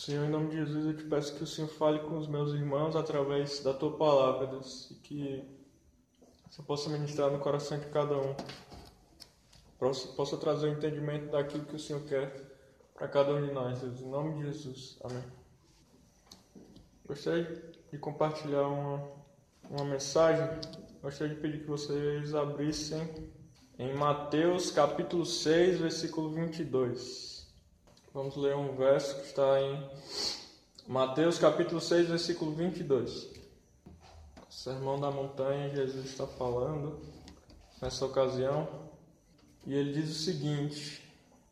Senhor, em nome de Jesus, eu te peço que o Senhor fale com os meus irmãos através da tua palavra, Deus, e que você possa ministrar no coração de cada um, possa trazer o entendimento daquilo que o Senhor quer para cada um de nós, Deus, em nome de Jesus. Amém. Gostaria de compartilhar uma, uma mensagem, gostaria de pedir que vocês abrissem em Mateus capítulo 6, versículo 22. Vamos ler um verso que está em Mateus capítulo 6, versículo 22. Sermão da montanha, Jesus está falando nessa ocasião. E ele diz o seguinte: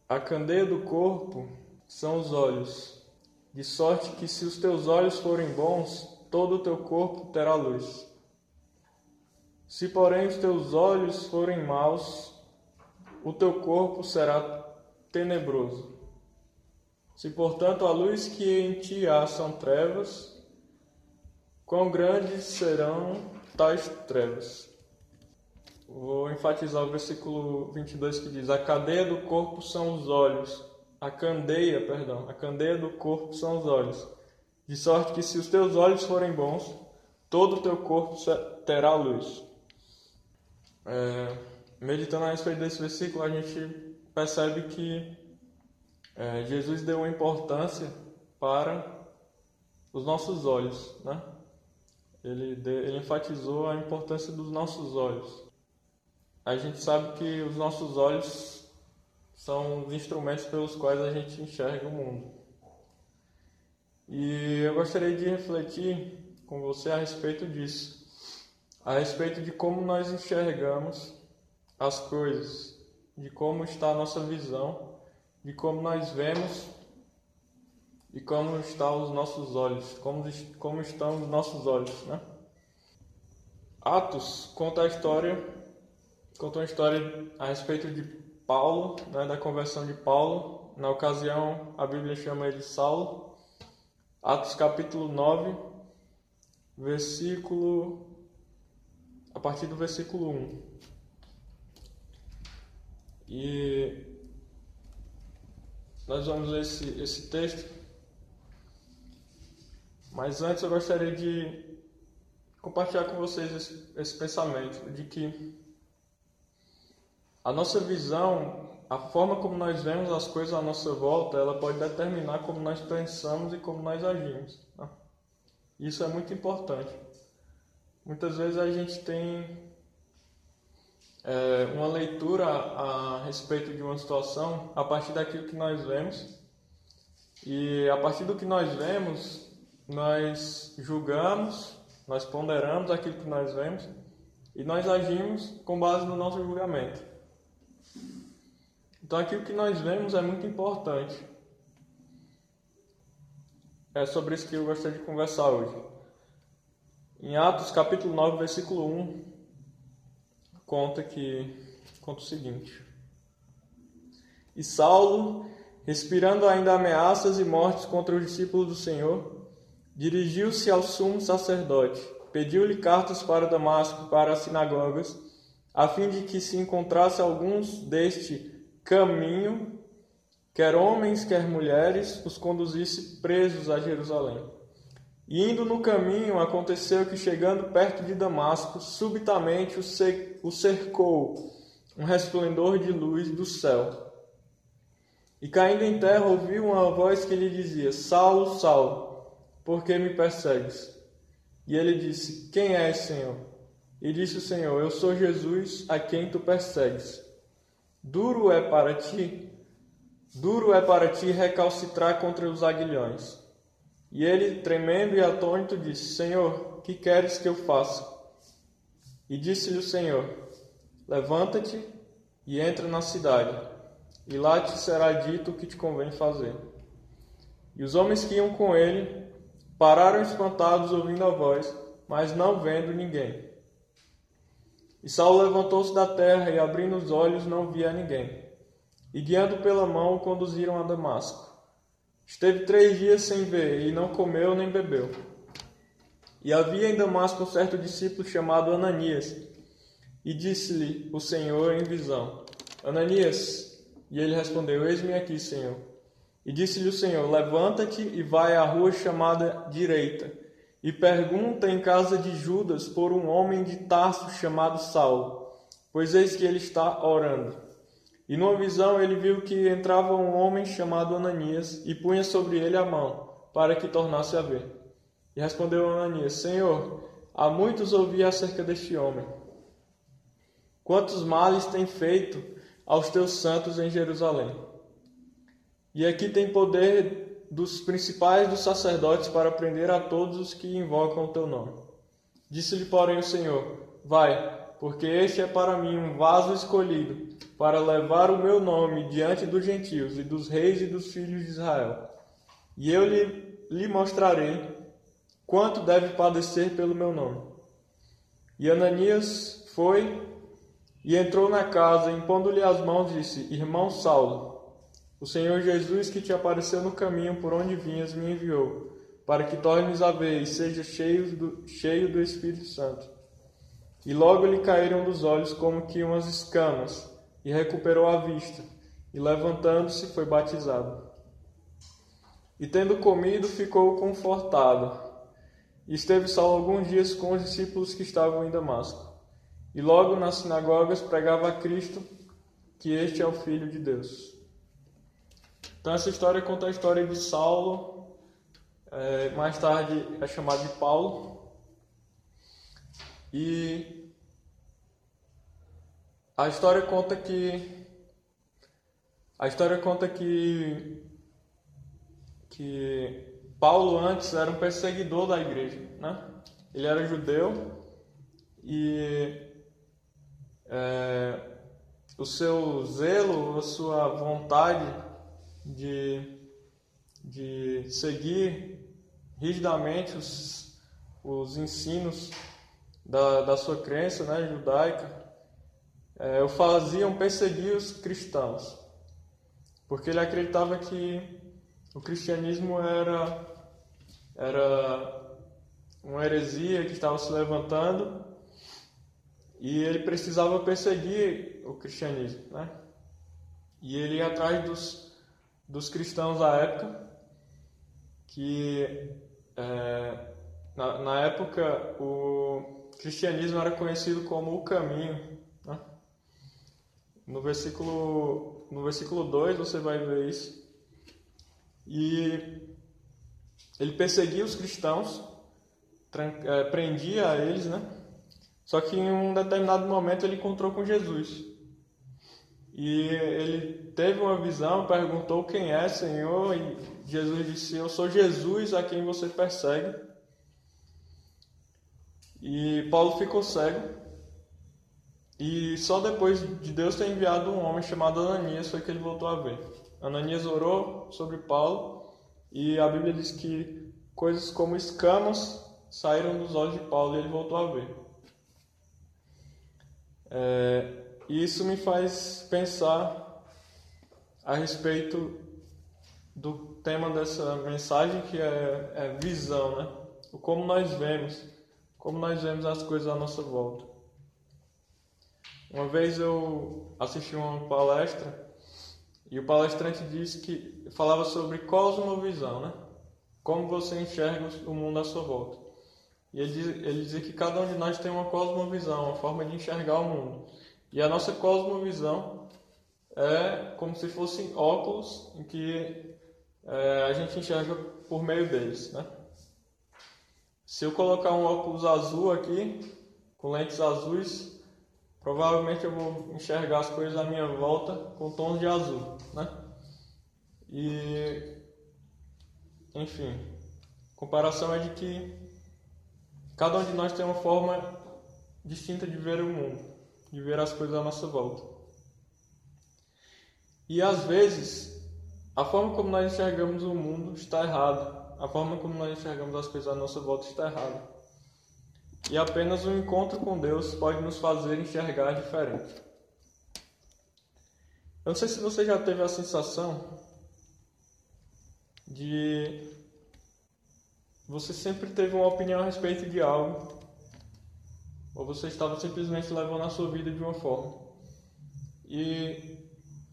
A candeia do corpo são os olhos, de sorte que se os teus olhos forem bons, todo o teu corpo terá luz. Se, porém, os teus olhos forem maus, o teu corpo será tenebroso. Se, portanto, a luz que em ti há são trevas, quão grandes serão tais trevas? Vou enfatizar o versículo 22 que diz: A cadeia do corpo são os olhos. A candeia, perdão, a candeia do corpo são os olhos. De sorte que se os teus olhos forem bons, todo o teu corpo terá luz. É, meditando a respeito desse versículo, a gente percebe que é, Jesus deu uma importância para os nossos olhos, né? Ele, ele enfatizou a importância dos nossos olhos. A gente sabe que os nossos olhos são os instrumentos pelos quais a gente enxerga o mundo. E eu gostaria de refletir com você a respeito disso, a respeito de como nós enxergamos as coisas, de como está a nossa visão de como nós vemos e como estão os nossos olhos, como, como estão os nossos olhos, né? Atos conta a história, conta uma história a respeito de Paulo, né, da conversão de Paulo. Na ocasião, a Bíblia chama ele Saulo. Atos capítulo 9, versículo a partir do versículo 1. E nós vamos ler esse, esse texto. Mas antes eu gostaria de compartilhar com vocês esse, esse pensamento de que a nossa visão, a forma como nós vemos as coisas à nossa volta, ela pode determinar como nós pensamos e como nós agimos. Né? Isso é muito importante. Muitas vezes a gente tem é, uma leitura a, respeito de uma situação a partir daquilo que nós vemos. E a partir do que nós vemos, nós julgamos, nós ponderamos aquilo que nós vemos e nós agimos com base no nosso julgamento. Então aquilo que nós vemos é muito importante. É sobre isso que eu gostaria de conversar hoje. Em Atos capítulo 9, versículo 1, conta que conta o seguinte: E Saulo, respirando ainda ameaças e mortes contra os discípulos do Senhor, dirigiu-se ao sumo sacerdote, pediu-lhe cartas para Damasco, para as sinagogas, a fim de que se encontrasse alguns deste caminho, quer homens, quer mulheres, os conduzisse presos a Jerusalém. E indo no caminho, aconteceu que, chegando perto de Damasco, subitamente o cercou um resplendor de luz do céu. E caindo em terra, ouviu uma voz que lhe dizia: Saulo, Saulo, por que me persegues? E ele disse: Quem és, Senhor? E disse o Senhor: Eu sou Jesus, a quem tu persegues. Duro é para ti, duro é para ti recalcitrar contra os aguilhões. E ele, tremendo e atônito, disse: Senhor, que queres que eu faça? E disse-lhe o Senhor: Levanta-te e entra na cidade, e lá te será dito o que te convém fazer. E os homens que iam com ele pararam espantados ouvindo a voz, mas não vendo ninguém. E Saulo levantou-se da terra e, abrindo os olhos, não via ninguém. E guiando pela mão, o conduziram a Damasco. Esteve três dias sem ver, e não comeu nem bebeu. E havia em Damasco um certo discípulo chamado Ananias. E disse-lhe o Senhor em visão: Ananias. E ele respondeu: Eis-me aqui, Senhor. E disse-lhe o Senhor: Levanta-te e vai à rua chamada Direita, e pergunta em casa de Judas por um homem de Tarso chamado Saulo, pois eis que ele está orando. E numa visão ele viu que entrava um homem chamado Ananias e punha sobre ele a mão, para que tornasse a ver. E respondeu Ananias: Senhor, há muitos ouvi acerca deste homem. Quantos males tem feito aos teus santos em Jerusalém? E aqui tem poder dos principais dos sacerdotes para prender a todos os que invocam o teu nome. Disse-lhe, porém, o Senhor: Vai, porque este é para mim um vaso escolhido, para levar o meu nome diante dos gentios e dos reis e dos filhos de Israel. E eu lhe, lhe mostrarei quanto deve padecer pelo meu nome. E Ananias foi e entrou na casa, impondo-lhe as mãos, disse: Irmão Saulo, o Senhor Jesus, que te apareceu no caminho por onde vinhas, me enviou, para que tornes a ver e seja cheio do, cheio do Espírito Santo. E logo lhe caíram dos olhos como que umas escamas, e recuperou a vista, e levantando-se foi batizado. E tendo comido, ficou confortado. E esteve só alguns dias com os discípulos que estavam em Damasco. E logo nas sinagogas pregava a Cristo que este é o Filho de Deus. Então essa história conta a história de Saulo, é, mais tarde é chamado de Paulo, e a história conta que a história conta que que Paulo antes era um perseguidor da igreja, né? Ele era judeu e é, o seu zelo, a sua vontade de, de seguir rigidamente os, os ensinos da, da sua crença né, judaica, é, o faziam perseguir os cristãos, porque ele acreditava que o cristianismo era, era uma heresia que estava se levantando e ele precisava perseguir o cristianismo, né? E ele ia atrás dos dos cristãos da época, que é, na, na, época o cristianismo era conhecido como o caminho. No versículo no versículo 2 você vai ver isso. E ele perseguia os cristãos, é, prendia eles, né? Só que em um determinado momento ele encontrou com Jesus. E ele teve uma visão, perguntou quem é, Senhor, e Jesus disse: Eu sou Jesus a quem você persegue. E Paulo ficou cego. E só depois de Deus ter enviado um homem chamado Ananias foi que ele voltou a ver. Ananias orou sobre Paulo e a Bíblia diz que coisas como escamas saíram dos olhos de Paulo e ele voltou a ver. É, e isso me faz pensar a respeito do tema dessa mensagem que é, é visão, né? O como nós vemos, como nós vemos as coisas à nossa volta. Uma vez eu assisti uma palestra e o palestrante disse que falava sobre cosmovisão, né? Como você enxerga o mundo à sua volta. E ele, ele dizia que cada um de nós tem uma cosmovisão, uma forma de enxergar o mundo. E a nossa cosmovisão é como se fossem óculos em que é, a gente enxerga por meio deles. Né? Se eu colocar um óculos azul aqui, com lentes azuis, provavelmente eu vou enxergar as coisas à minha volta com tons de azul. Né? E, enfim, a comparação é de que cada um de nós tem uma forma distinta de ver o mundo de ver as coisas à nossa volta. E às vezes, a forma como nós enxergamos o mundo está errada. A forma como nós enxergamos as coisas à nossa volta está errada. E apenas um encontro com Deus pode nos fazer enxergar diferente. Eu não sei se você já teve a sensação de você sempre teve uma opinião a respeito de algo ou você estava simplesmente levando a sua vida de uma forma. E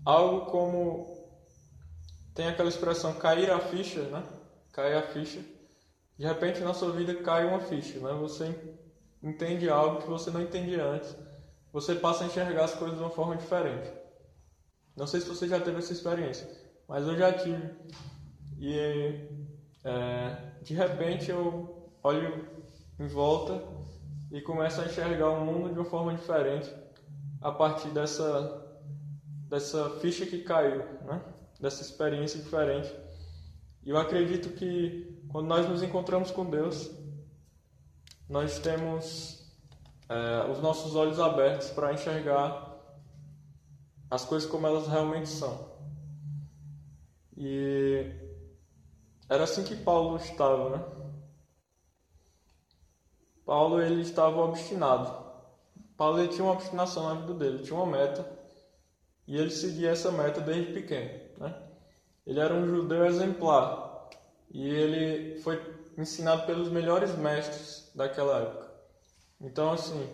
algo como tem aquela expressão cair a ficha, né? Cair a ficha. De repente na sua vida cai uma ficha, né? Você entende algo que você não entendia antes. Você passa a enxergar as coisas de uma forma diferente. Não sei se você já teve essa experiência, mas eu já tive. E é, de repente eu olho em volta e começo a enxergar o mundo de uma forma diferente a partir dessa dessa ficha que caiu, né? dessa experiência diferente. E eu acredito que quando nós nos encontramos com Deus, nós temos é, os nossos olhos abertos para enxergar as coisas como elas realmente são. E era assim que Paulo estava, né? Paulo ele estava obstinado. Paulo ele tinha uma obstinação na vida dele, tinha uma meta e ele seguia essa meta desde pequeno. Né? Ele era um judeu exemplar e ele foi ensinado pelos melhores mestres daquela época. Então, assim,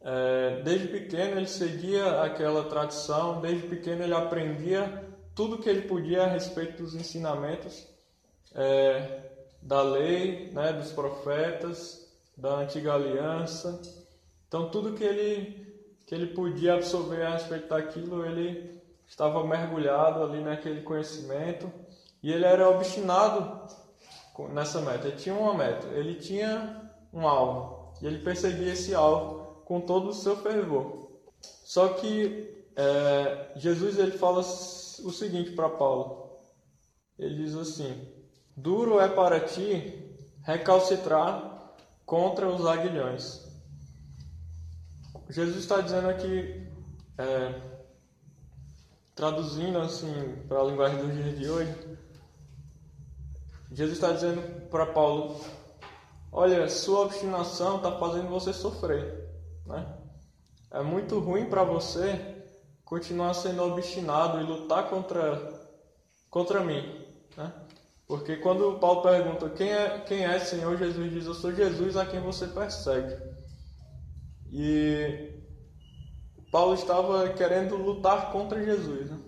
é, desde pequeno ele seguia aquela tradição, desde pequeno ele aprendia tudo que ele podia a respeito dos ensinamentos é, da lei, né, dos profetas, da antiga aliança. Então, tudo que ele que ele podia absorver a respeito daquilo, ele estava mergulhado ali naquele conhecimento e ele era obstinado nessa meta. Ele tinha uma meta, ele tinha um alvo. E ele perseguia esse alvo com todo o seu fervor. Só que é, Jesus ele fala o seguinte para Paulo: ele diz assim: Duro é para ti recalcitrar contra os aguilhões. Jesus está dizendo aqui, é, traduzindo assim para a linguagem dos dias de hoje, Jesus está dizendo para Paulo: Olha, sua obstinação está fazendo você sofrer, né? É muito ruim para você continuar sendo obstinado e lutar contra contra mim, né? Porque quando Paulo pergunta quem é quem é Senhor Jesus diz: Eu sou Jesus a quem você persegue. E Paulo estava querendo lutar contra Jesus. Né?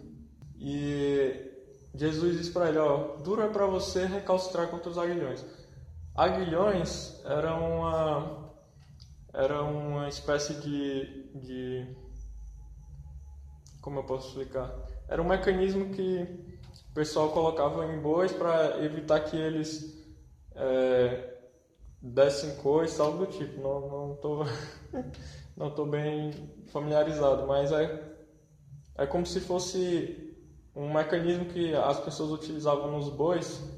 E Jesus disse para ele: ó, duro é para você recalcitrar contra os aguilhões. Aguilhões era uma era uma espécie de, de como eu posso explicar? Era um mecanismo que o pessoal colocava em bois para evitar que eles é, dessem coisas, algo do tipo. Não, não tô, não tô bem familiarizado, mas é, é como se fosse um mecanismo que as pessoas utilizavam nos bois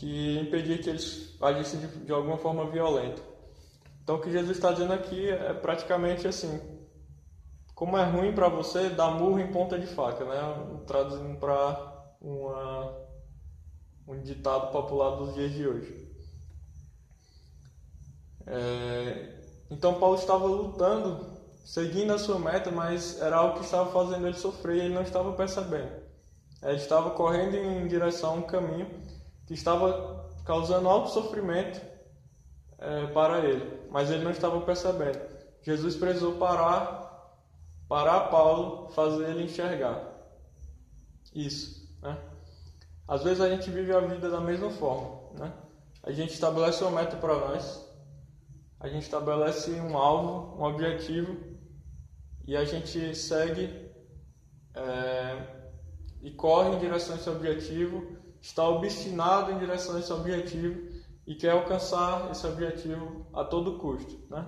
que impedia que eles agissem de, de alguma forma violenta. Então o que Jesus está dizendo aqui é praticamente assim, como é ruim para você dar murro em ponta de faca, né? Traduzindo para um ditado popular dos dias de hoje. É, então Paulo estava lutando, seguindo a sua meta, mas era algo que estava fazendo ele sofrer e ele não estava percebendo. Ele estava correndo em direção a um caminho que estava causando alto sofrimento é, para ele, mas ele não estava percebendo. Jesus precisou parar, parar Paulo, fazer ele enxergar isso. Né? Às vezes a gente vive a vida da mesma forma. Né? A gente estabelece uma meta para nós, a gente estabelece um alvo, um objetivo e a gente segue é, e corre em direção a esse objetivo, está obstinado em direção a esse objetivo e quer alcançar esse objetivo a todo custo. Né?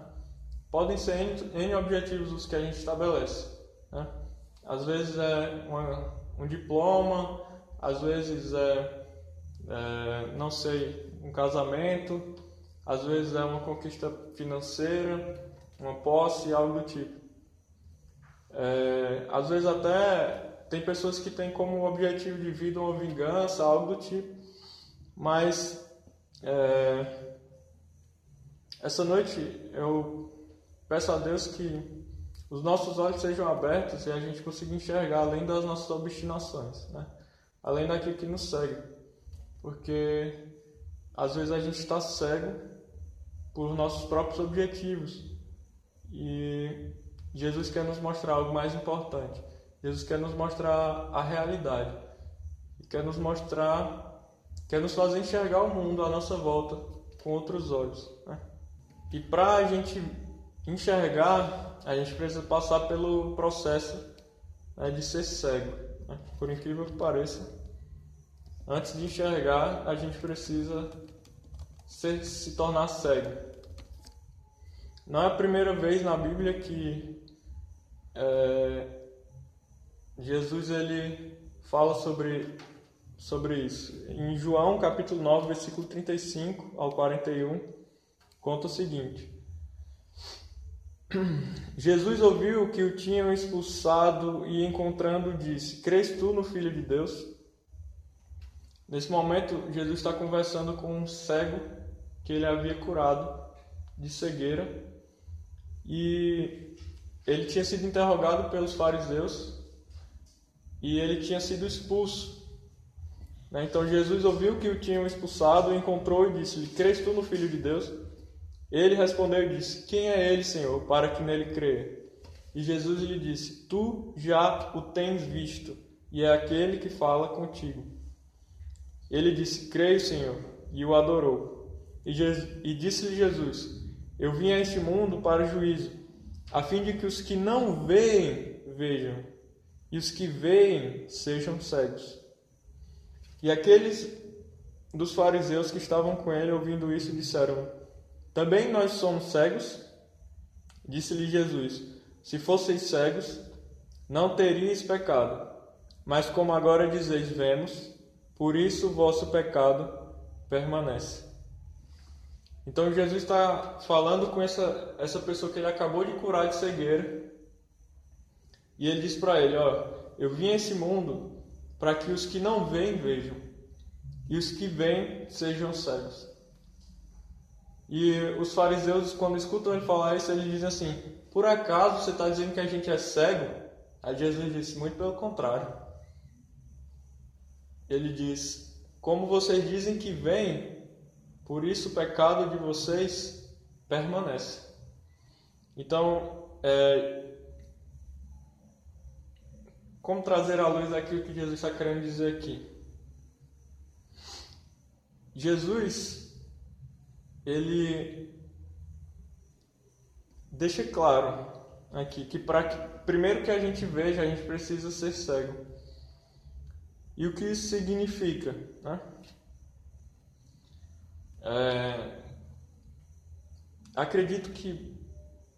Podem ser N, N objetivos os que a gente estabelece. Né? Às vezes é uma, um diploma, às vezes é, é, não sei, um casamento, às vezes é uma conquista financeira, uma posse, algo do tipo. É, às vezes até tem pessoas que têm como objetivo de vida uma vingança, algo do tipo. Mas é, essa noite eu peço a Deus que os nossos olhos sejam abertos e a gente consiga enxergar além das nossas obstinações, né? além daquilo que nos segue. Porque às vezes a gente está cego por nossos próprios objetivos. E Jesus quer nos mostrar algo mais importante. Jesus quer nos mostrar a realidade. quer nos mostrar, quer nos fazer enxergar o mundo à nossa volta com outros olhos. Né? E para a gente enxergar, a gente precisa passar pelo processo né, de ser cego. Né? Por incrível que pareça, antes de enxergar, a gente precisa ser, se tornar cego. Não é a primeira vez na Bíblia que é, Jesus ele fala sobre, sobre isso. Em João capítulo 9, versículo 35 ao 41, conta o seguinte. Jesus ouviu que o tinham expulsado e encontrando disse: Crês tu no Filho de Deus? Nesse momento, Jesus está conversando com um cego que ele havia curado de cegueira e ele tinha sido interrogado pelos fariseus e ele tinha sido expulso. Né? Então Jesus ouviu que o tinham expulsado, encontrou e disse-lhe: Crês tu no Filho de Deus? Ele respondeu e disse: Quem é ele, Senhor, para que nele creia? E Jesus lhe disse: Tu já o tens visto, e é aquele que fala contigo. Ele disse: Creio, Senhor, e o adorou. E, e disse-lhe Jesus: eu vim a este mundo para juízo, a fim de que os que não veem vejam, e os que veem sejam cegos. E aqueles dos fariseus que estavam com ele ouvindo isso disseram: Também nós somos cegos? Disse-lhe Jesus: Se fosseis cegos, não teríeis pecado. Mas como agora dizeis, vemos, por isso o vosso pecado permanece. Então Jesus está falando com essa, essa pessoa que ele acabou de curar de cegueira. E ele diz para ele: Ó, eu vim a esse mundo para que os que não veem vejam, e os que veem sejam cegos. E os fariseus, quando escutam ele falar isso, eles dizem assim: Por acaso você está dizendo que a gente é cego? Aí Jesus disse: Muito pelo contrário. Ele diz: Como vocês dizem que veem, por isso o pecado de vocês permanece. Então, é, como trazer à luz aquilo que Jesus está querendo dizer aqui? Jesus, ele deixa claro aqui que para que primeiro que a gente veja, a gente precisa ser cego. E o que isso significa, né? É, acredito que,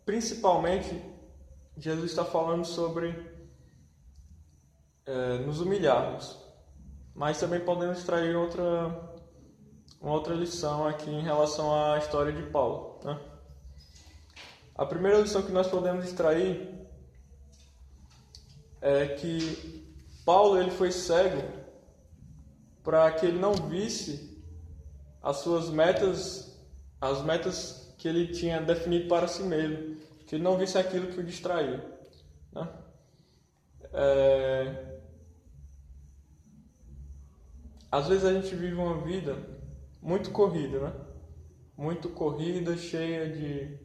principalmente, Jesus está falando sobre é, nos humilharmos, mas também podemos extrair outra, uma outra lição aqui em relação à história de Paulo. Né? A primeira lição que nós podemos extrair é que Paulo ele foi cego para que ele não visse as suas metas, as metas que ele tinha definido para si mesmo, que ele não visse aquilo que o distraía. Né? É... Às vezes a gente vive uma vida muito corrida, né? Muito corrida, cheia de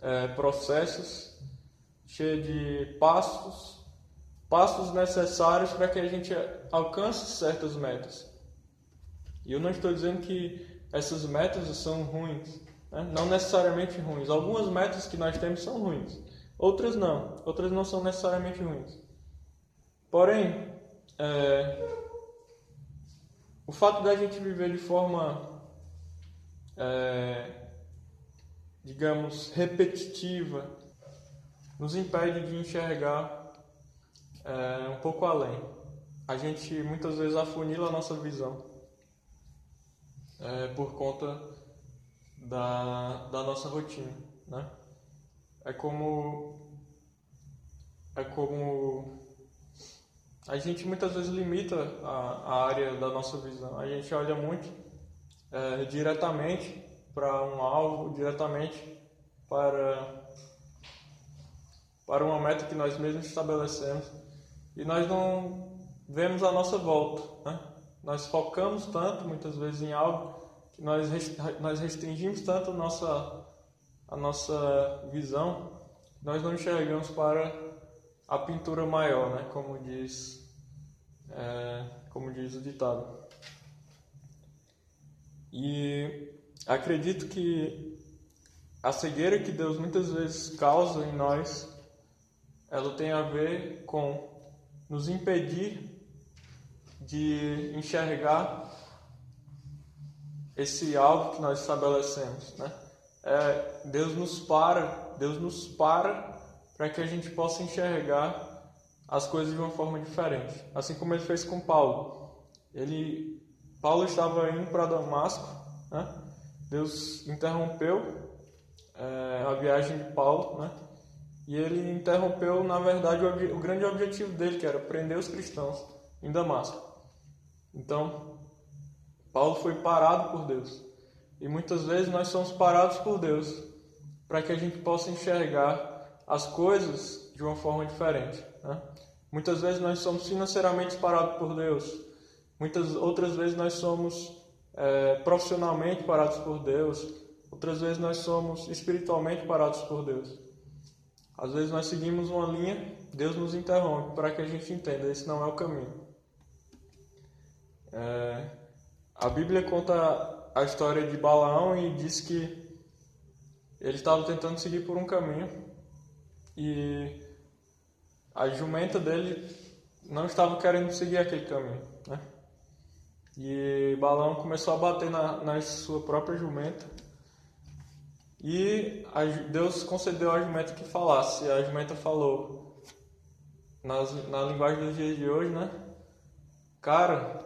é, processos, cheia de passos, passos necessários para que a gente alcance certas metas. E eu não estou dizendo que essas metas são ruins, né? não necessariamente ruins. Algumas metas que nós temos são ruins, outras não, outras não são necessariamente ruins. Porém, é, o fato da gente viver de forma, é, digamos, repetitiva, nos impede de enxergar é, um pouco além. A gente muitas vezes afunila a nossa visão é, por conta da, da nossa rotina, né? É como é como a gente muitas vezes limita a, a área da nossa visão. A gente olha muito é, diretamente para um alvo, diretamente para para uma meta que nós mesmos estabelecemos e nós não vemos a nossa volta, né? Nós focamos tanto, muitas vezes, em algo que nós, nós restringimos tanto a nossa, a nossa visão, nós não enxergamos para a pintura maior, né? como diz é, como diz o ditado. E acredito que a cegueira que Deus muitas vezes causa em nós, ela tem a ver com nos impedir de enxergar esse alvo que nós estabelecemos, né? É, Deus nos para, Deus nos para para que a gente possa enxergar as coisas de uma forma diferente, assim como ele fez com Paulo. Ele, Paulo estava indo para Damasco, né? Deus interrompeu é, a viagem de Paulo, né? E ele interrompeu, na verdade, o, o grande objetivo dele, que era prender os cristãos em Damasco. Então, Paulo foi parado por Deus. E muitas vezes nós somos parados por Deus para que a gente possa enxergar as coisas de uma forma diferente. Né? Muitas vezes nós somos financeiramente parados por Deus. Muitas outras vezes nós somos é, profissionalmente parados por Deus. Outras vezes nós somos espiritualmente parados por Deus. Às vezes nós seguimos uma linha, Deus nos interrompe para que a gente entenda esse não é o caminho. É, a Bíblia conta a história de Balaão e diz que ele estava tentando seguir por um caminho e a jumenta dele não estava querendo seguir aquele caminho, né? E Balaão começou a bater na, na sua própria jumenta e a, Deus concedeu à jumenta que falasse. A jumenta falou nas, na linguagem dos dias de hoje, né? Cara,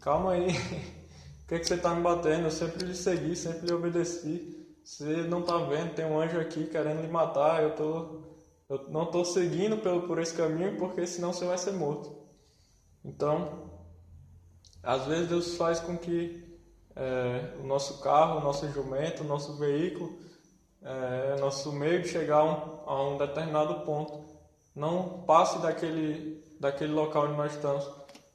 calma aí, o que, é que você está me batendo? Eu sempre lhe segui, sempre lhe obedeci. Você não está vendo, tem um anjo aqui querendo lhe matar, eu, tô, eu não estou seguindo pelo, por esse caminho porque senão você vai ser morto. Então, às vezes Deus faz com que é, o nosso carro, o nosso jumento, o nosso veículo, é, nosso meio de chegar a um, a um determinado ponto, não passe daquele, daquele local onde nós estamos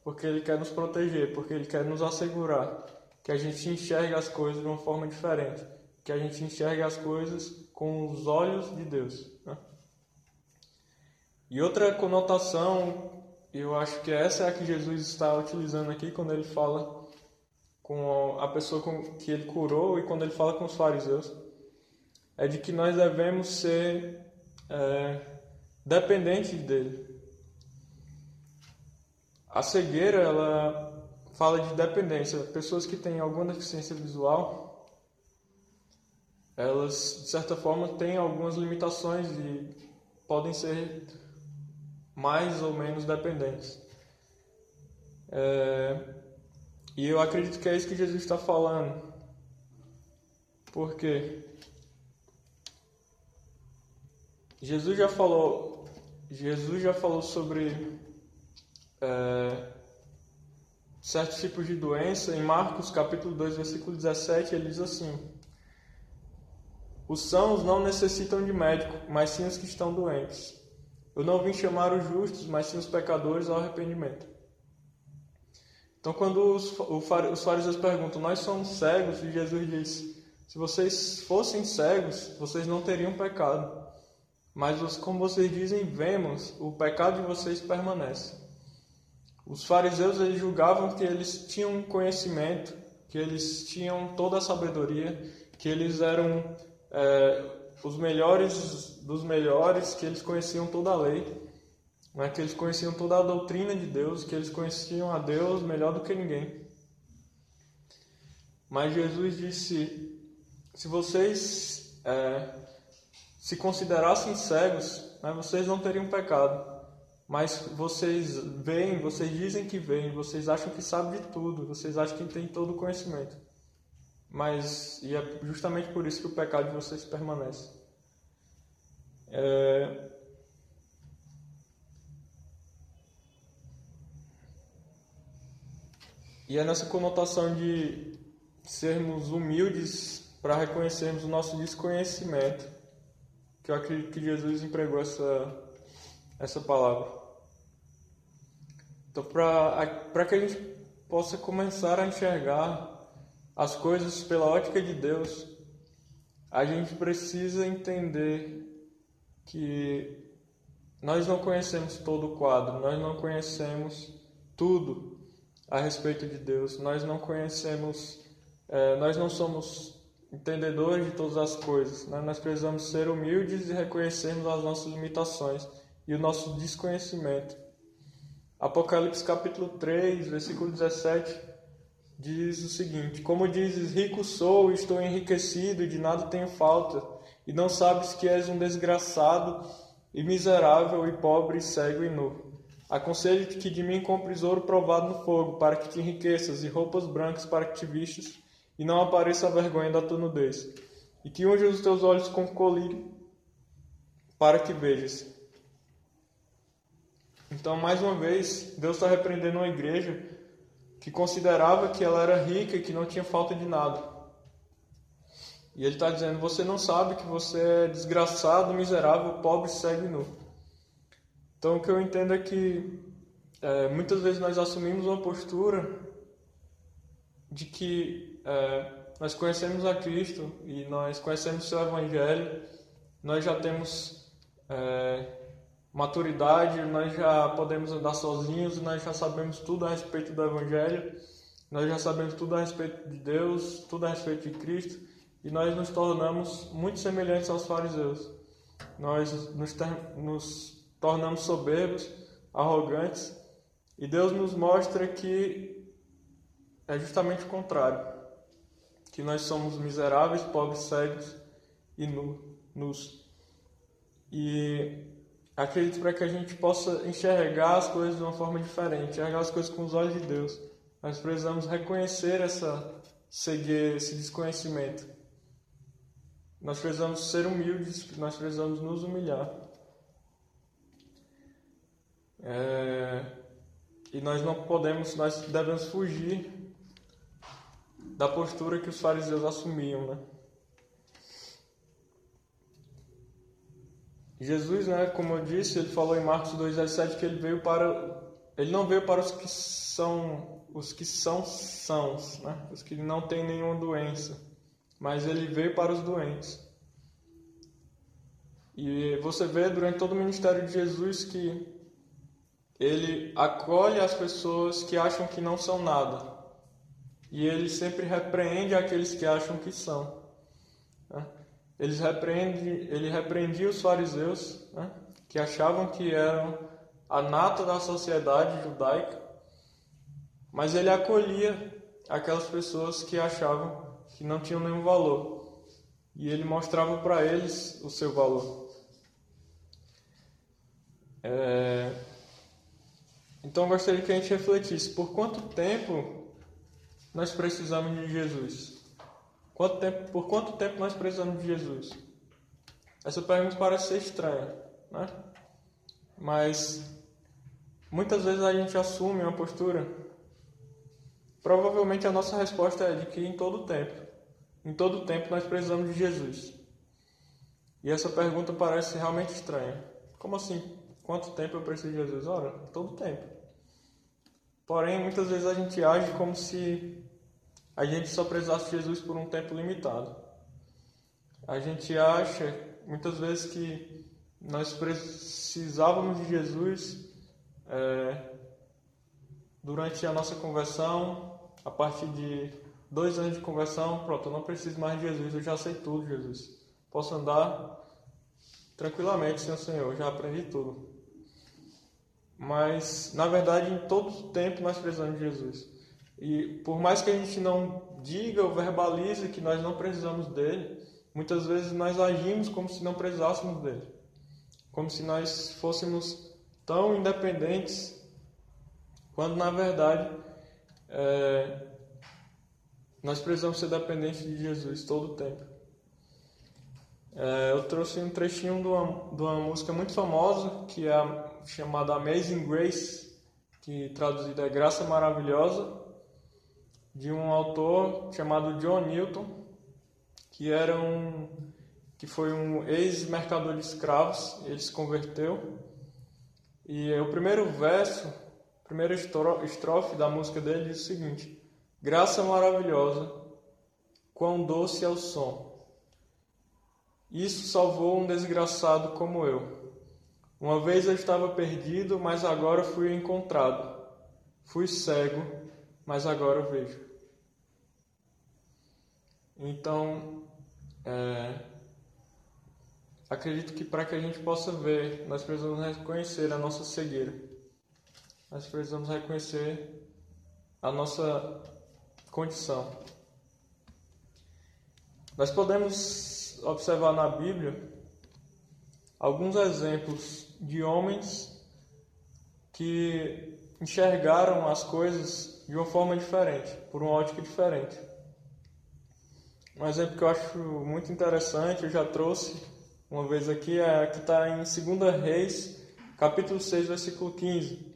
porque Ele quer nos proteger, porque Ele quer nos assegurar que a gente enxergue as coisas de uma forma diferente, que a gente enxergue as coisas com os olhos de Deus. Né? E outra conotação, eu acho que essa é a que Jesus está utilizando aqui quando ele fala com a pessoa que ele curou e quando ele fala com os fariseus, é de que nós devemos ser é, dependentes dele. A cegueira, ela fala de dependência. Pessoas que têm alguma deficiência visual, elas, de certa forma, têm algumas limitações e podem ser mais ou menos dependentes. É, e eu acredito que é isso que Jesus está falando. Por quê? Jesus já falou, Jesus já falou sobre é, certos tipos de doença. Em Marcos capítulo 2, versículo 17, ele diz assim: Os sãos não necessitam de médico, mas sim os que estão doentes. Eu não vim chamar os justos, mas sim os pecadores ao arrependimento. Então, quando os, os fariseus perguntam, nós somos cegos, e Jesus diz: se vocês fossem cegos, vocês não teriam pecado. Mas, como vocês dizem, vemos, o pecado de vocês permanece. Os fariseus eles julgavam que eles tinham conhecimento, que eles tinham toda a sabedoria, que eles eram é, os melhores dos melhores, que eles conheciam toda a lei, né, que eles conheciam toda a doutrina de Deus, que eles conheciam a Deus melhor do que ninguém. Mas Jesus disse: se vocês é, se considerassem cegos, né, vocês não teriam pecado. Mas vocês veem, vocês dizem que veem, vocês acham que sabem de tudo, vocês acham que têm todo o conhecimento. Mas, e é justamente por isso que o pecado de vocês permanece. É... E é nessa conotação de sermos humildes para reconhecermos o nosso desconhecimento que eu acredito que Jesus empregou essa, essa palavra. Então, para que a gente possa começar a enxergar as coisas pela ótica de Deus, a gente precisa entender que nós não conhecemos todo o quadro, nós não conhecemos tudo a respeito de Deus. Nós não conhecemos, é, nós não somos entendedores de todas as coisas. Né? Nós precisamos ser humildes e reconhecermos as nossas limitações e o nosso desconhecimento. Apocalipse capítulo 3, versículo 17, diz o seguinte: Como dizes, rico sou, estou enriquecido e de nada tenho falta, e não sabes que és um desgraçado e miserável e pobre, cego e nu. Aconselho-te que de mim compres ouro provado no fogo, para que te enriqueças, e roupas brancas para que te vistas, e não apareça a vergonha da tua nudez. E que unja os teus olhos com colírio, para que vejas. Então, mais uma vez, Deus está repreendendo uma igreja que considerava que ela era rica e que não tinha falta de nada. E ele está dizendo: Você não sabe que você é desgraçado, miserável, pobre, cego e nu. Então, o que eu entendo é que é, muitas vezes nós assumimos uma postura de que é, nós conhecemos a Cristo e nós conhecemos seu Evangelho, nós já temos. É, maturidade, nós já podemos andar sozinhos, nós já sabemos tudo a respeito do Evangelho, nós já sabemos tudo a respeito de Deus, tudo a respeito de Cristo, e nós nos tornamos muito semelhantes aos fariseus. Nós nos, nos tornamos soberbos, arrogantes, e Deus nos mostra que é justamente o contrário, que nós somos miseráveis, pobres, cegos e nus. E acredito para que a gente possa enxergar as coisas de uma forma diferente, enxergar as coisas com os olhos de Deus. Nós precisamos reconhecer essa cegueira, esse desconhecimento. Nós precisamos ser humildes, nós precisamos nos humilhar. É... E nós não podemos, nós devemos fugir da postura que os fariseus assumiam, né? Jesus, né, como eu disse, ele falou em Marcos 2:17 que ele veio para ele não veio para os que são os que são sãos, né? Os que não têm nenhuma doença, mas ele veio para os doentes. E você vê durante todo o ministério de Jesus que ele acolhe as pessoas que acham que não são nada. E ele sempre repreende aqueles que acham que são. Eles repreende, ele repreendia os fariseus, né, que achavam que eram a nata da sociedade judaica, mas ele acolhia aquelas pessoas que achavam que não tinham nenhum valor. E ele mostrava para eles o seu valor. É... Então eu gostaria que a gente refletisse: por quanto tempo nós precisamos de Jesus? Quanto tempo, por quanto tempo nós precisamos de Jesus? Essa pergunta parece ser estranha, né? Mas muitas vezes a gente assume uma postura. Provavelmente a nossa resposta é de que em todo tempo, em todo tempo nós precisamos de Jesus. E essa pergunta parece realmente estranha. Como assim? Quanto tempo eu preciso de Jesus? Ora, todo tempo. Porém, muitas vezes a gente age como se a gente só precisasse de Jesus por um tempo limitado. A gente acha muitas vezes que nós precisávamos de Jesus é, durante a nossa conversão, a partir de dois anos de conversão, pronto, eu não preciso mais de Jesus, eu já sei tudo, Jesus. Posso andar tranquilamente sem o Senhor, já aprendi tudo. Mas, na verdade, em todo tempo nós precisamos de Jesus. E por mais que a gente não diga ou verbalize que nós não precisamos dele, muitas vezes nós agimos como se não precisássemos dele. Como se nós fôssemos tão independentes, quando na verdade é, nós precisamos ser dependentes de Jesus todo o tempo. É, eu trouxe um trechinho de uma, de uma música muito famosa, que é chamada Amazing Grace, que traduzida é Graça Maravilhosa, de um autor chamado John Newton, que era um que foi um ex-mercador de escravos, ele se converteu. E o primeiro verso, a primeira estrofe da música dele diz o seguinte: Graça maravilhosa, quão doce é o som. Isso salvou um desgraçado como eu. Uma vez eu estava perdido, mas agora fui encontrado. Fui cego, mas agora vejo. Então, é, acredito que para que a gente possa ver, nós precisamos reconhecer a nossa cegueira. Nós precisamos reconhecer a nossa condição. Nós podemos observar na Bíblia alguns exemplos de homens que enxergaram as coisas de uma forma diferente, por uma ótica diferente. Um exemplo que eu acho muito interessante, eu já trouxe uma vez aqui, é que está em 2 Reis, capítulo 6, versículo 15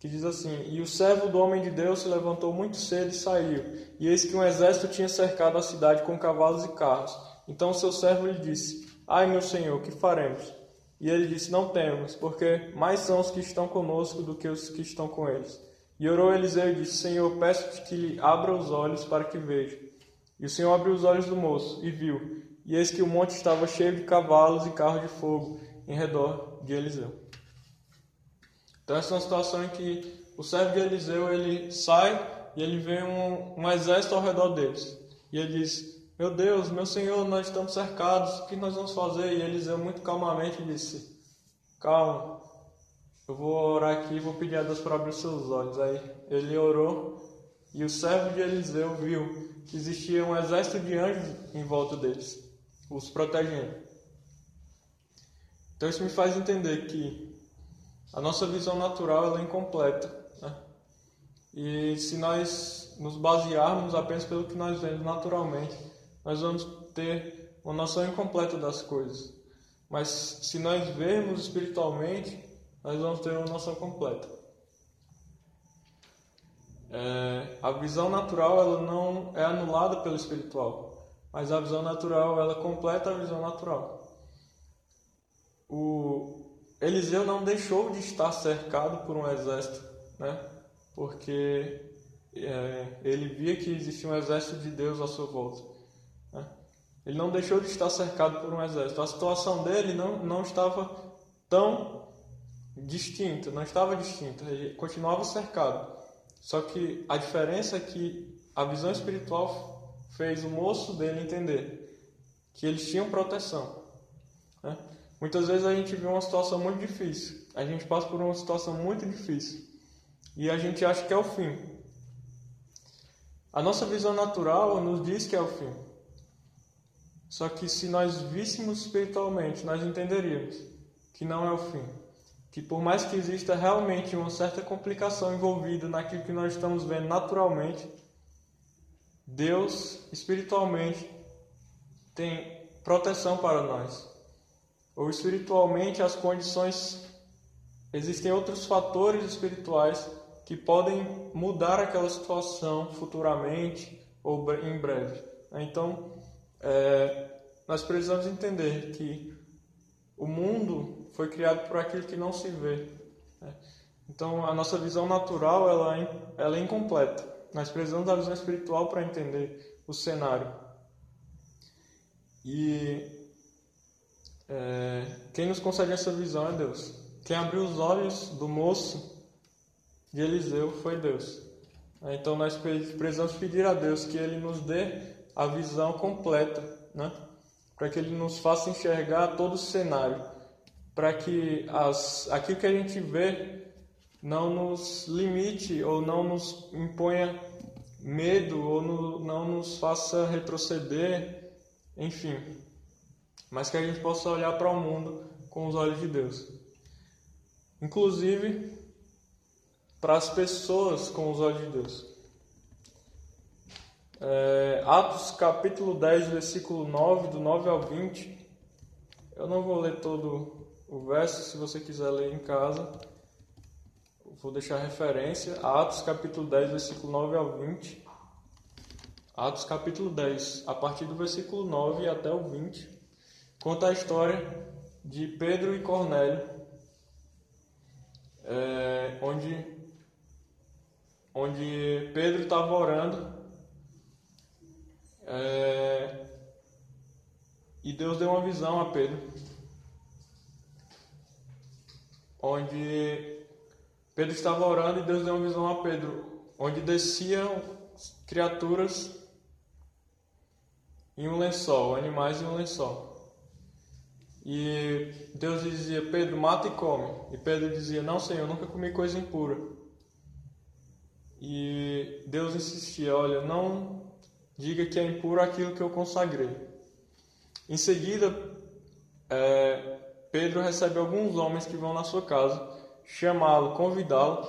que diz assim: E o servo do homem de Deus se levantou muito cedo e saiu, e eis que um exército tinha cercado a cidade com cavalos e carros. Então seu servo lhe disse: Ai, meu senhor, que faremos? E ele disse: Não temos, porque mais são os que estão conosco do que os que estão com eles. E orou Eliseu e disse: Senhor, peço-te que lhe abra os olhos para que veja. E o Senhor abriu os olhos do moço e viu, e eis que o monte estava cheio de cavalos e carros de fogo em redor de Eliseu. Então essa é uma situação em que o servo de Eliseu ele sai e ele vê um, um exército ao redor deles. E ele diz: Meu Deus, meu Senhor, nós estamos cercados, o que nós vamos fazer? E Eliseu muito calmamente disse: Calma, eu vou orar aqui e vou pedir a Deus para abrir os seus olhos. Aí ele orou e o servo de Eliseu viu que existia um exército de anjos em volta deles, os protegendo. Então isso me faz entender que a nossa visão natural é incompleta. Né? E se nós nos basearmos apenas pelo que nós vemos naturalmente, nós vamos ter uma noção incompleta das coisas. Mas se nós vermos espiritualmente, nós vamos ter uma noção completa. É, a visão natural ela não é anulada pelo espiritual, mas a visão natural ela completa a visão natural. O, Eliseu não deixou de estar cercado por um exército, né? porque é, ele via que existia um exército de Deus à sua volta. Né? Ele não deixou de estar cercado por um exército. A situação dele não, não estava tão distinta, não estava distinta, ele continuava cercado. Só que a diferença é que a visão espiritual fez o moço dele entender que eles tinham proteção. Né? Muitas vezes a gente vê uma situação muito difícil, a gente passa por uma situação muito difícil e a gente acha que é o fim. A nossa visão natural nos diz que é o fim. Só que se nós víssemos espiritualmente, nós entenderíamos que não é o fim. Que por mais que exista realmente uma certa complicação envolvida naquilo que nós estamos vendo naturalmente, Deus espiritualmente tem proteção para nós ou espiritualmente as condições existem outros fatores espirituais que podem mudar aquela situação futuramente ou em breve. Então, é, nós precisamos entender que o mundo foi criado por aquilo que não se vê. Né? Então, a nossa visão natural ela, é ela é incompleta. Nós precisamos da visão espiritual para entender o cenário. E é, quem nos concede essa visão é Deus. Quem abriu os olhos do moço de Eliseu foi Deus. É, então nós precisamos pedir a Deus que Ele nos dê a visão completa, né? para que Ele nos faça enxergar todo o cenário, para que as, aquilo que a gente vê não nos limite ou não nos imponha medo ou no, não nos faça retroceder, enfim, mas que a gente possa olhar para o mundo com os olhos de Deus. Inclusive para as pessoas com os olhos de Deus. É, Atos capítulo 10, versículo 9, do 9 ao 20. Eu não vou ler todo o verso, se você quiser ler em casa. Vou deixar referência. Atos capítulo 10, versículo 9 ao 20. Atos capítulo 10, a partir do versículo 9 até o 20 conta a história de Pedro e Cornélio, é, onde, onde Pedro estava orando é, e Deus deu uma visão a Pedro, onde Pedro estava orando e Deus deu uma visão a Pedro, onde desciam criaturas em um lençol, animais em um lençol. E Deus dizia: Pedro, mata e come. E Pedro dizia: Não, Senhor, nunca comi coisa impura. E Deus insistia: Olha, não diga que é impuro aquilo que eu consagrei. Em seguida, é, Pedro recebe alguns homens que vão na sua casa chamá-lo, convidá-lo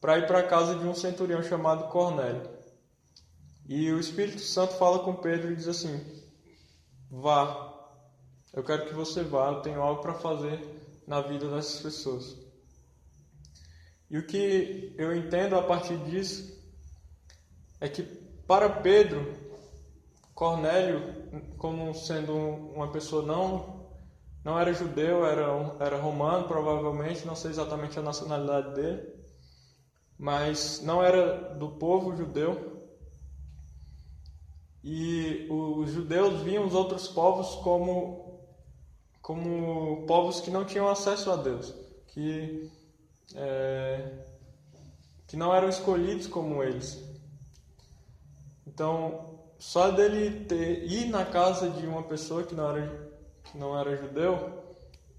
para ir para a casa de um centurião chamado Cornélio. E o Espírito Santo fala com Pedro e diz assim: Vá, eu quero que você vá, eu tenho algo para fazer na vida dessas pessoas. E o que eu entendo a partir disso é que para Pedro, Cornélio, como sendo uma pessoa não não era judeu, era era romano provavelmente, não sei exatamente a nacionalidade dele, mas não era do povo judeu. E os judeus viam os outros povos como como povos que não tinham acesso a Deus, que, é, que não eram escolhidos como eles. Então, só dele ter, ir na casa de uma pessoa que não era, não era judeu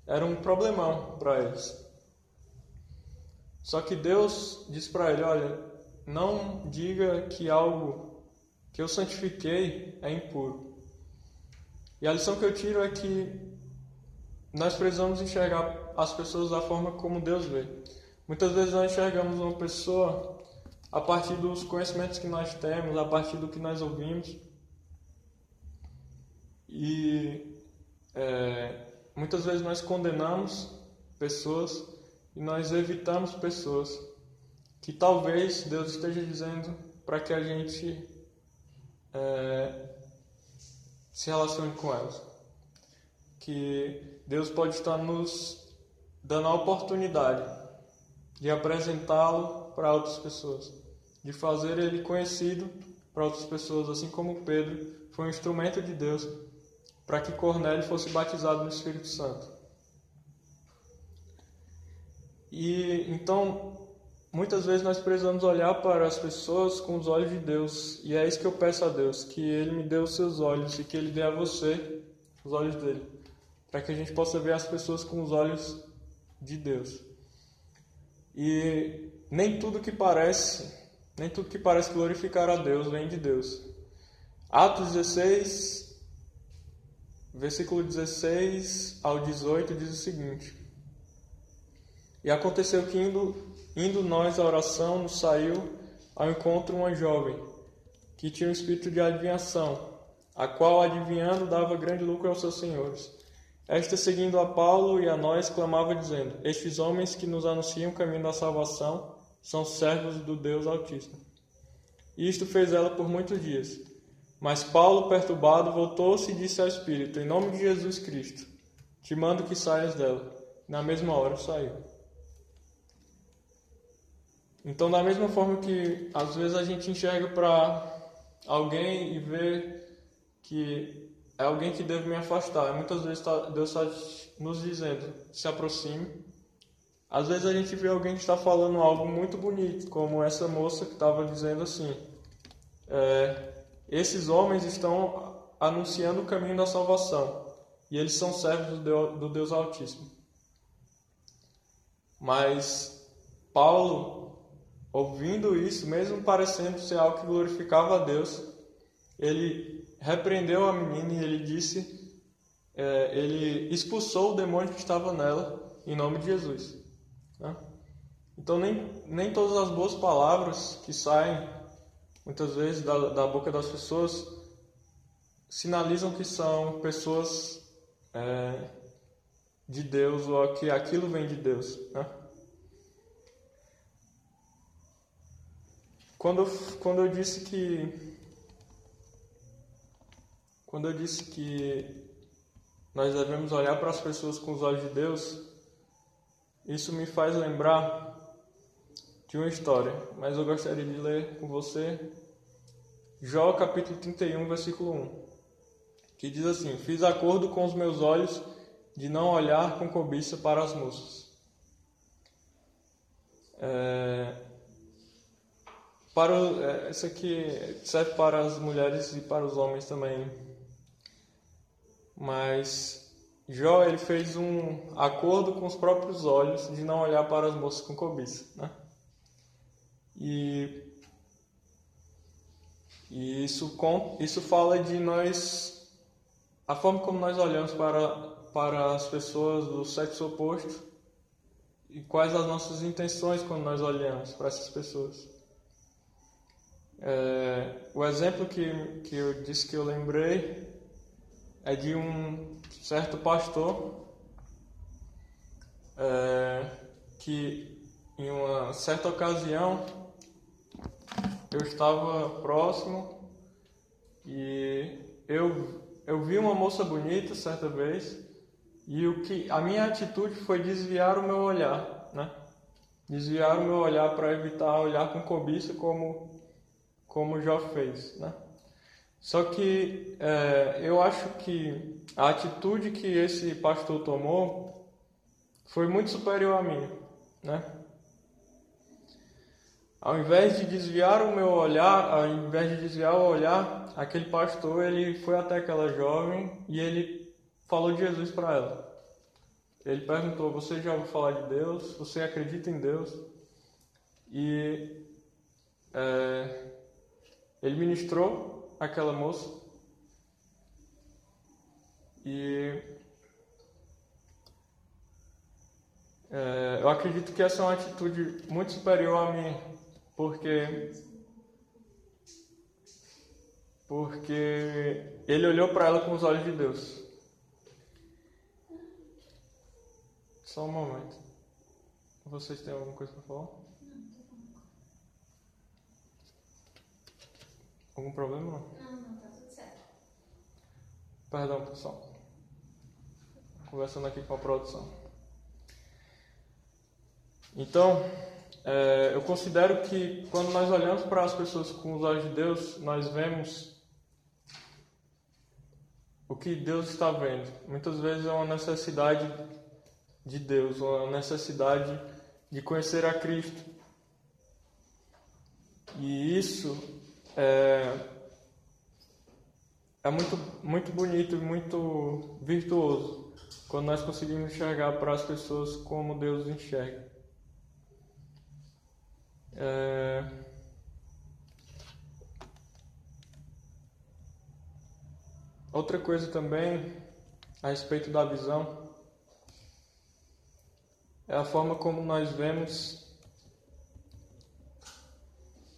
era um problemão para eles. Só que Deus disse para ele: Olha, não diga que algo que eu santifiquei é impuro. E a lição que eu tiro é que nós precisamos enxergar as pessoas da forma como Deus vê. Muitas vezes nós enxergamos uma pessoa a partir dos conhecimentos que nós temos, a partir do que nós ouvimos. E é, muitas vezes nós condenamos pessoas e nós evitamos pessoas que talvez Deus esteja dizendo para que a gente é, se relacione com elas. Que Deus pode estar nos dando a oportunidade de apresentá-lo para outras pessoas, de fazer ele conhecido para outras pessoas, assim como Pedro foi um instrumento de Deus para que Cornélio fosse batizado no Espírito Santo. E então, muitas vezes nós precisamos olhar para as pessoas com os olhos de Deus, e é isso que eu peço a Deus, que ele me dê os seus olhos e que ele dê a você os olhos dele para que a gente possa ver as pessoas com os olhos de Deus. E nem tudo que parece, nem tudo que parece glorificar a Deus vem de Deus. Atos 16, versículo 16 ao 18 diz o seguinte: E aconteceu que indo, indo nós à oração, nos saiu ao encontro uma jovem que tinha um espírito de adivinhação, a qual adivinhando dava grande lucro aos seus senhores. Esta, seguindo a Paulo e a nós, clamava, dizendo: Estes homens que nos anunciam o caminho da salvação são servos do Deus Altíssimo. Isto fez ela por muitos dias. Mas Paulo, perturbado, voltou-se e disse ao Espírito: Em nome de Jesus Cristo, te mando que saias dela. Na mesma hora saiu. Então, da mesma forma que às vezes a gente enxerga para alguém e vê que é alguém que deve me afastar. Muitas vezes tá, Deus está nos dizendo, se aproxime. Às vezes a gente vê alguém que está falando algo muito bonito, como essa moça que estava dizendo assim: é, esses homens estão anunciando o caminho da salvação e eles são servos do Deus, Altíssimo. Mas Paulo, ouvindo isso, mesmo parecendo ser algo que glorificava a Deus, ele repreendeu a menina e ele disse, é, ele expulsou o demônio que estava nela em nome de Jesus. Né? Então nem, nem todas as boas palavras que saem muitas vezes da, da boca das pessoas sinalizam que são pessoas é, de Deus ou que aquilo vem de Deus. Né? Quando, quando eu disse que quando eu disse que nós devemos olhar para as pessoas com os olhos de Deus, isso me faz lembrar de uma história, mas eu gostaria de ler com você Jó capítulo 31, versículo 1, que diz assim: Fiz acordo com os meus olhos de não olhar com cobiça para as moças. É, para o, é, isso aqui serve para as mulheres e para os homens também. Mas Jó ele fez um acordo com os próprios olhos de não olhar para as moças com cobiça, né? E, e isso, isso fala de nós, a forma como nós olhamos para, para as pessoas do sexo oposto e quais as nossas intenções quando nós olhamos para essas pessoas. É, o exemplo que, que eu disse que eu lembrei é de um certo pastor é, que em uma certa ocasião eu estava próximo e eu, eu vi uma moça bonita certa vez e o que a minha atitude foi desviar o meu olhar, né? Desviar o meu olhar para evitar olhar com cobiça como como já fez, né? Só que é, eu acho que a atitude que esse pastor tomou foi muito superior a mim, né? Ao invés de desviar o meu olhar, ao invés de desviar o olhar, aquele pastor ele foi até aquela jovem e ele falou de Jesus para ela. Ele perguntou: Você já ouviu falar de Deus? Você acredita em Deus? E é, ele ministrou aquela moça e é, eu acredito que essa é uma atitude muito superior a mim porque porque ele olhou para ela com os olhos de Deus. Só um momento. Vocês têm alguma coisa para falar? Algum problema? Não, não, tá tudo certo. Perdão, pessoal. Conversando aqui com a produção. Então, é, eu considero que quando nós olhamos para as pessoas com os olhos de Deus, nós vemos o que Deus está vendo. Muitas vezes é uma necessidade de Deus, uma necessidade de conhecer a Cristo. E isso é, é muito, muito bonito e muito virtuoso quando nós conseguimos enxergar para as pessoas como Deus enxerga. É... Outra coisa também a respeito da visão é a forma como nós vemos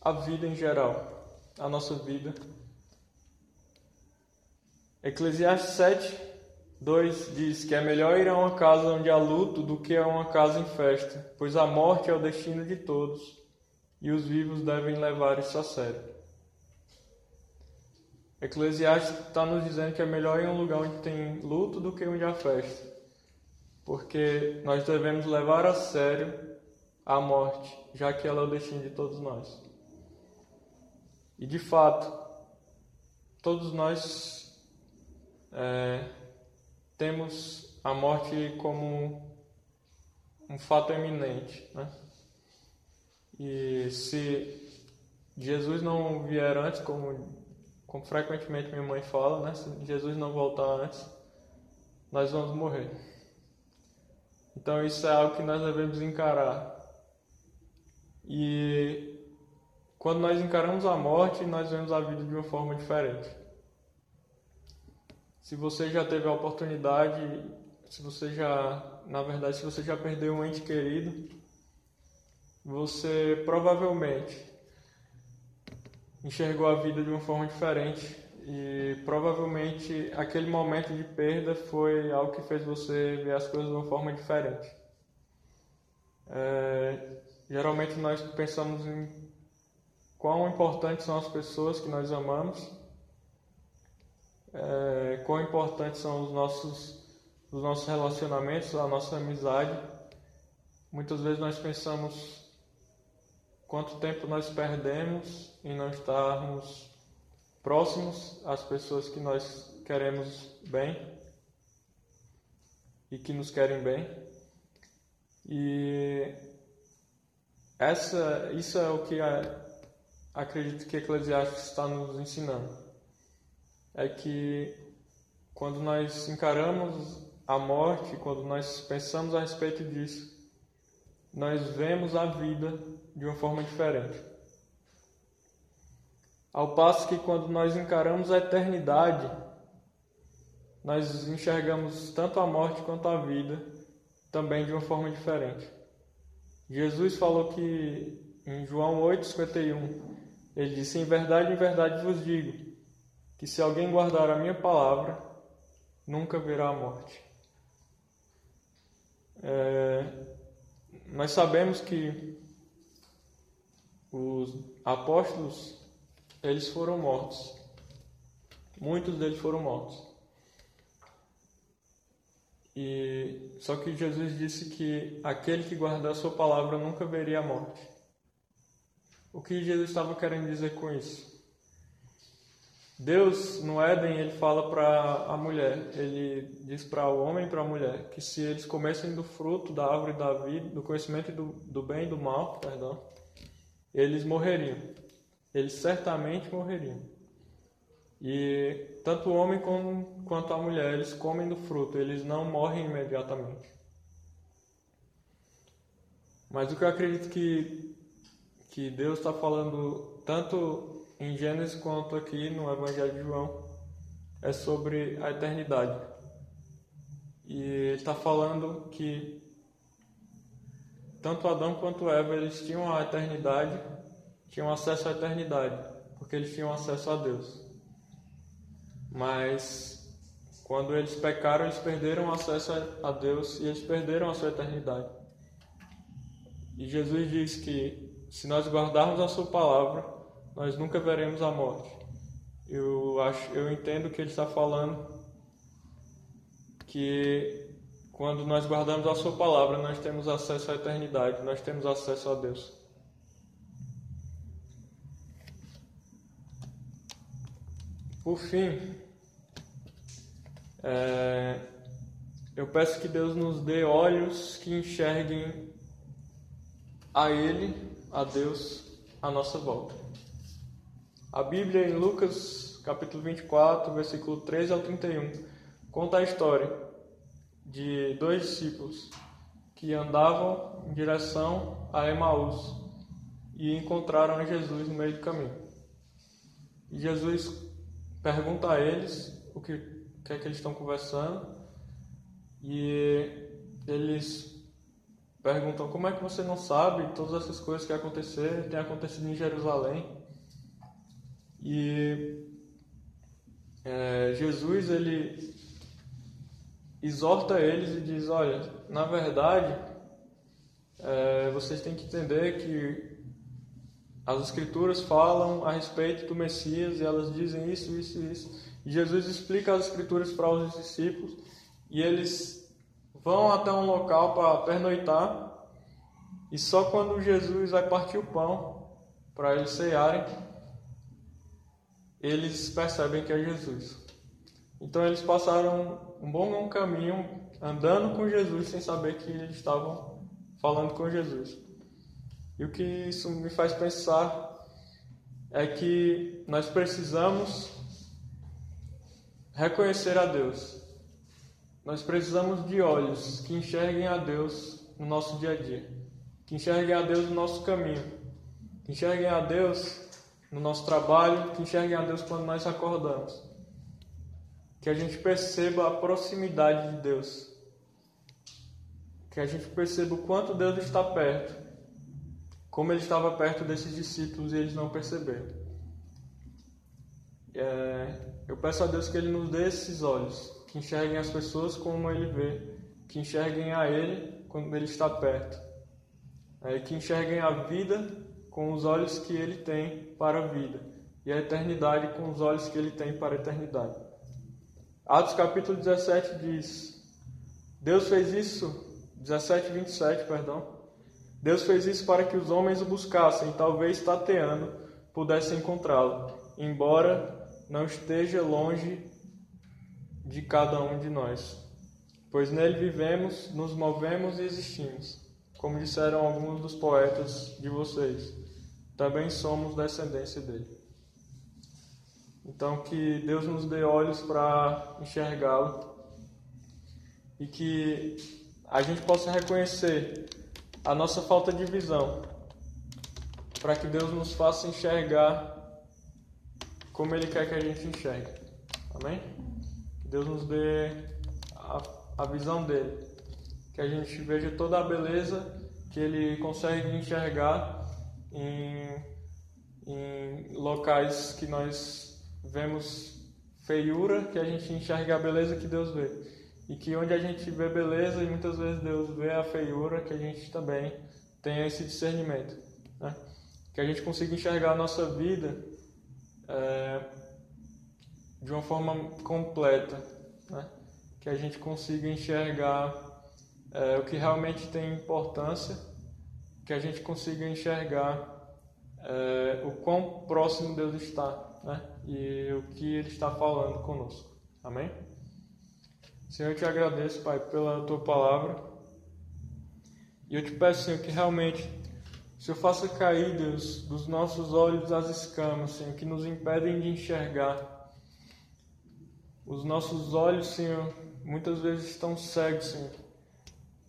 a vida em geral, a nossa vida. Eclesiastes 7, 2 diz que é melhor ir a uma casa onde há luto do que a uma casa em festa, pois a morte é o destino de todos e os vivos devem levar isso a sério. Eclesiastes está nos dizendo que é melhor ir um lugar onde tem luto do que onde há festa, porque nós devemos levar a sério a morte, já que ela é o destino de todos nós. E de fato, todos nós é, temos a morte como um fato eminente, né? E se Jesus não vier antes, como, como frequentemente minha mãe fala, né? Se Jesus não voltar antes, nós vamos morrer. Então isso é algo que nós devemos encarar. E quando nós encaramos a morte, nós vemos a vida de uma forma diferente. Se você já teve a oportunidade, se você já, na verdade, se você já perdeu um ente querido, você provavelmente enxergou a vida de uma forma diferente e provavelmente aquele momento de perda foi algo que fez você ver as coisas de uma forma diferente. É, geralmente nós pensamos em quão importantes são as pessoas que nós amamos, é, quão importantes são os nossos, os nossos relacionamentos, a nossa amizade. Muitas vezes nós pensamos quanto tempo nós perdemos em não estarmos próximos às pessoas que nós queremos bem e que nos querem bem. E essa, isso é o que a, acredito que Eclesiastes está nos ensinando. É que quando nós encaramos a morte, quando nós pensamos a respeito disso, nós vemos a vida de uma forma diferente. Ao passo que quando nós encaramos a eternidade, nós enxergamos tanto a morte quanto a vida também de uma forma diferente. Jesus falou que em João 8:51, ele disse: "Em verdade, em verdade vos digo, que se alguém guardar a minha palavra, nunca verá a morte." É, nós sabemos que os apóstolos eles foram mortos. Muitos deles foram mortos. E só que Jesus disse que aquele que guardar sua palavra nunca veria a morte. O que Jesus estava querendo dizer com isso? Deus no Éden ele fala para a mulher, ele diz para o homem e para a mulher que se eles comessem do fruto da árvore da vida, do conhecimento do, do bem e do mal, perdão, eles morreriam. Eles certamente morreriam. E tanto o homem como, quanto a mulher, eles comem do fruto, eles não morrem imediatamente. Mas o que eu acredito que, que Deus está falando tanto em Gênesis quanto aqui no Evangelho de João é sobre a eternidade. E ele está falando que tanto Adão quanto Eva eles tinham a eternidade, tinham acesso à eternidade, porque eles tinham acesso a Deus. Mas quando eles pecaram, eles perderam acesso a Deus e eles perderam a sua eternidade. E Jesus diz que se nós guardarmos a sua palavra, nós nunca veremos a morte. Eu acho, eu entendo que ele está falando que quando nós guardamos a sua palavra, nós temos acesso à eternidade, nós temos acesso a Deus. Por fim, é, eu peço que Deus nos dê olhos que enxerguem a Ele, a Deus, a nossa volta. A Bíblia, em Lucas capítulo 24, versículo 13 ao 31, conta a história de dois discípulos que andavam em direção a Emaús e encontraram Jesus no meio do caminho. E Jesus pergunta a eles o que que é que eles estão conversando e eles perguntam como é que você não sabe todas essas coisas que aconteceram, tem acontecido em Jerusalém. E é, Jesus ele exorta eles e diz, olha, na verdade é, vocês têm que entender que as escrituras falam a respeito do Messias e elas dizem isso, isso, isso. Jesus explica as escrituras para os discípulos e eles vão até um local para pernoitar e só quando Jesus vai partir o pão para eles cearem, eles percebem que é Jesus. Então eles passaram um bom caminho andando com Jesus sem saber que eles estavam falando com Jesus. E o que isso me faz pensar é que nós precisamos reconhecer a Deus. Nós precisamos de olhos que enxerguem a Deus no nosso dia a dia, que enxerguem a Deus no nosso caminho, que enxerguem a Deus no nosso trabalho, que enxerguem a Deus quando nós acordamos. Que a gente perceba a proximidade de Deus. Que a gente perceba o quanto Deus está perto. Como ele estava perto desses discípulos e eles não perceberam. É, eu peço a Deus que Ele nos dê esses olhos, que enxerguem as pessoas como Ele vê, que enxerguem a Ele quando Ele está perto, é, que enxerguem a vida com os olhos que Ele tem para a vida e a eternidade com os olhos que Ele tem para a eternidade. Atos capítulo 17 diz: Deus fez isso, 17, 27, perdão. Deus fez isso para que os homens o buscassem, talvez tateando pudessem encontrá-lo, embora não esteja longe de cada um de nós, pois nele vivemos, nos movemos e existimos. como disseram alguns dos poetas de vocês, também somos descendência dele. Então, que Deus nos dê olhos para enxergá-lo e que a gente possa reconhecer a nossa falta de visão, para que Deus nos faça enxergar como Ele quer que a gente enxergue. Amém? Que Deus nos dê a, a visão dele, que a gente veja toda a beleza que Ele consegue enxergar em, em locais que nós vemos feiura, que a gente enxerga a beleza que Deus vê. E que onde a gente vê beleza e muitas vezes Deus vê a feiura, que a gente também tenha esse discernimento. Né? Que a gente consiga enxergar a nossa vida é, de uma forma completa. Né? Que a gente consiga enxergar é, o que realmente tem importância, que a gente consiga enxergar é, o quão próximo Deus está né? E o que Ele está falando conosco. Amém? Senhor, eu te agradeço, Pai, pela tua palavra. E eu te peço, Senhor, que realmente o Senhor faça cair, Deus, dos nossos olhos as escamas, Senhor, que nos impedem de enxergar. Os nossos olhos, Senhor, muitas vezes estão cegos, Senhor,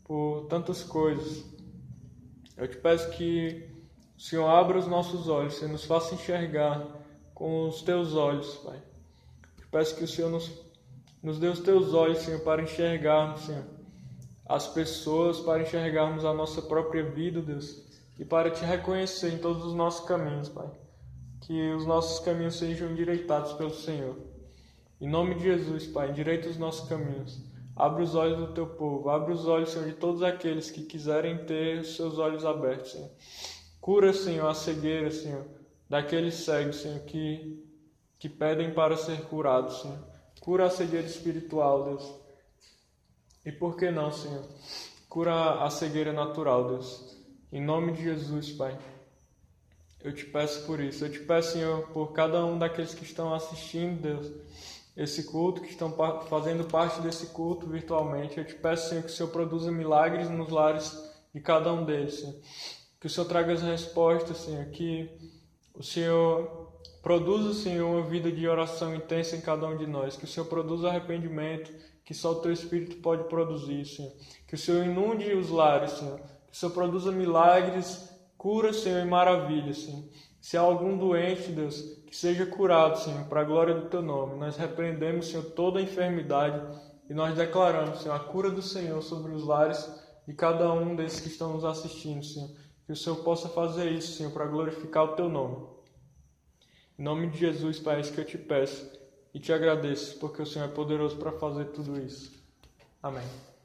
por tantas coisas. Eu te peço que o Senhor abra os nossos olhos, Senhor, nos faça enxergar com os teus olhos, Pai. Eu peço que o Senhor nos nos dê os teus olhos, Senhor, para enxergarmos, Senhor, as pessoas, para enxergarmos a nossa própria vida, Deus, e para te reconhecer em todos os nossos caminhos, Pai. Que os nossos caminhos sejam endireitados pelo Senhor. Em nome de Jesus, Pai, endireita os nossos caminhos. Abre os olhos do teu povo, abre os olhos, Senhor, de todos aqueles que quiserem ter os seus olhos abertos, Senhor. Cura, Senhor, a cegueira, Senhor, daqueles cegos, Senhor, que, que pedem para ser curados, Senhor. Cura a cegueira espiritual, Deus. E por que não, Senhor? Cura a cegueira natural, Deus. Em nome de Jesus, Pai. Eu te peço por isso. Eu te peço, Senhor, por cada um daqueles que estão assistindo, Deus, esse culto, que estão fazendo parte desse culto virtualmente. Eu te peço, Senhor, que o Senhor produza milagres nos lares de cada um deles, Senhor. Que o Senhor traga as respostas, Senhor. Que o Senhor Produza, Senhor, uma vida de oração intensa em cada um de nós. Que o Senhor produza arrependimento, que só o Teu Espírito pode produzir, Senhor. Que o Senhor inunde os lares, Senhor. Que o Senhor produza milagres, cura, Senhor, e maravilhas, Senhor. Se há algum doente, Deus, que seja curado, Senhor, para a glória do Teu nome. Nós repreendemos, Senhor, toda a enfermidade e nós declaramos, Senhor, a cura do Senhor sobre os lares de cada um desses que estão nos assistindo, Senhor. Que o Senhor possa fazer isso, Senhor, para glorificar o Teu nome. Em nome de Jesus, Pai, é isso que eu te peço e te agradeço, porque o Senhor é poderoso para fazer tudo isso. Amém.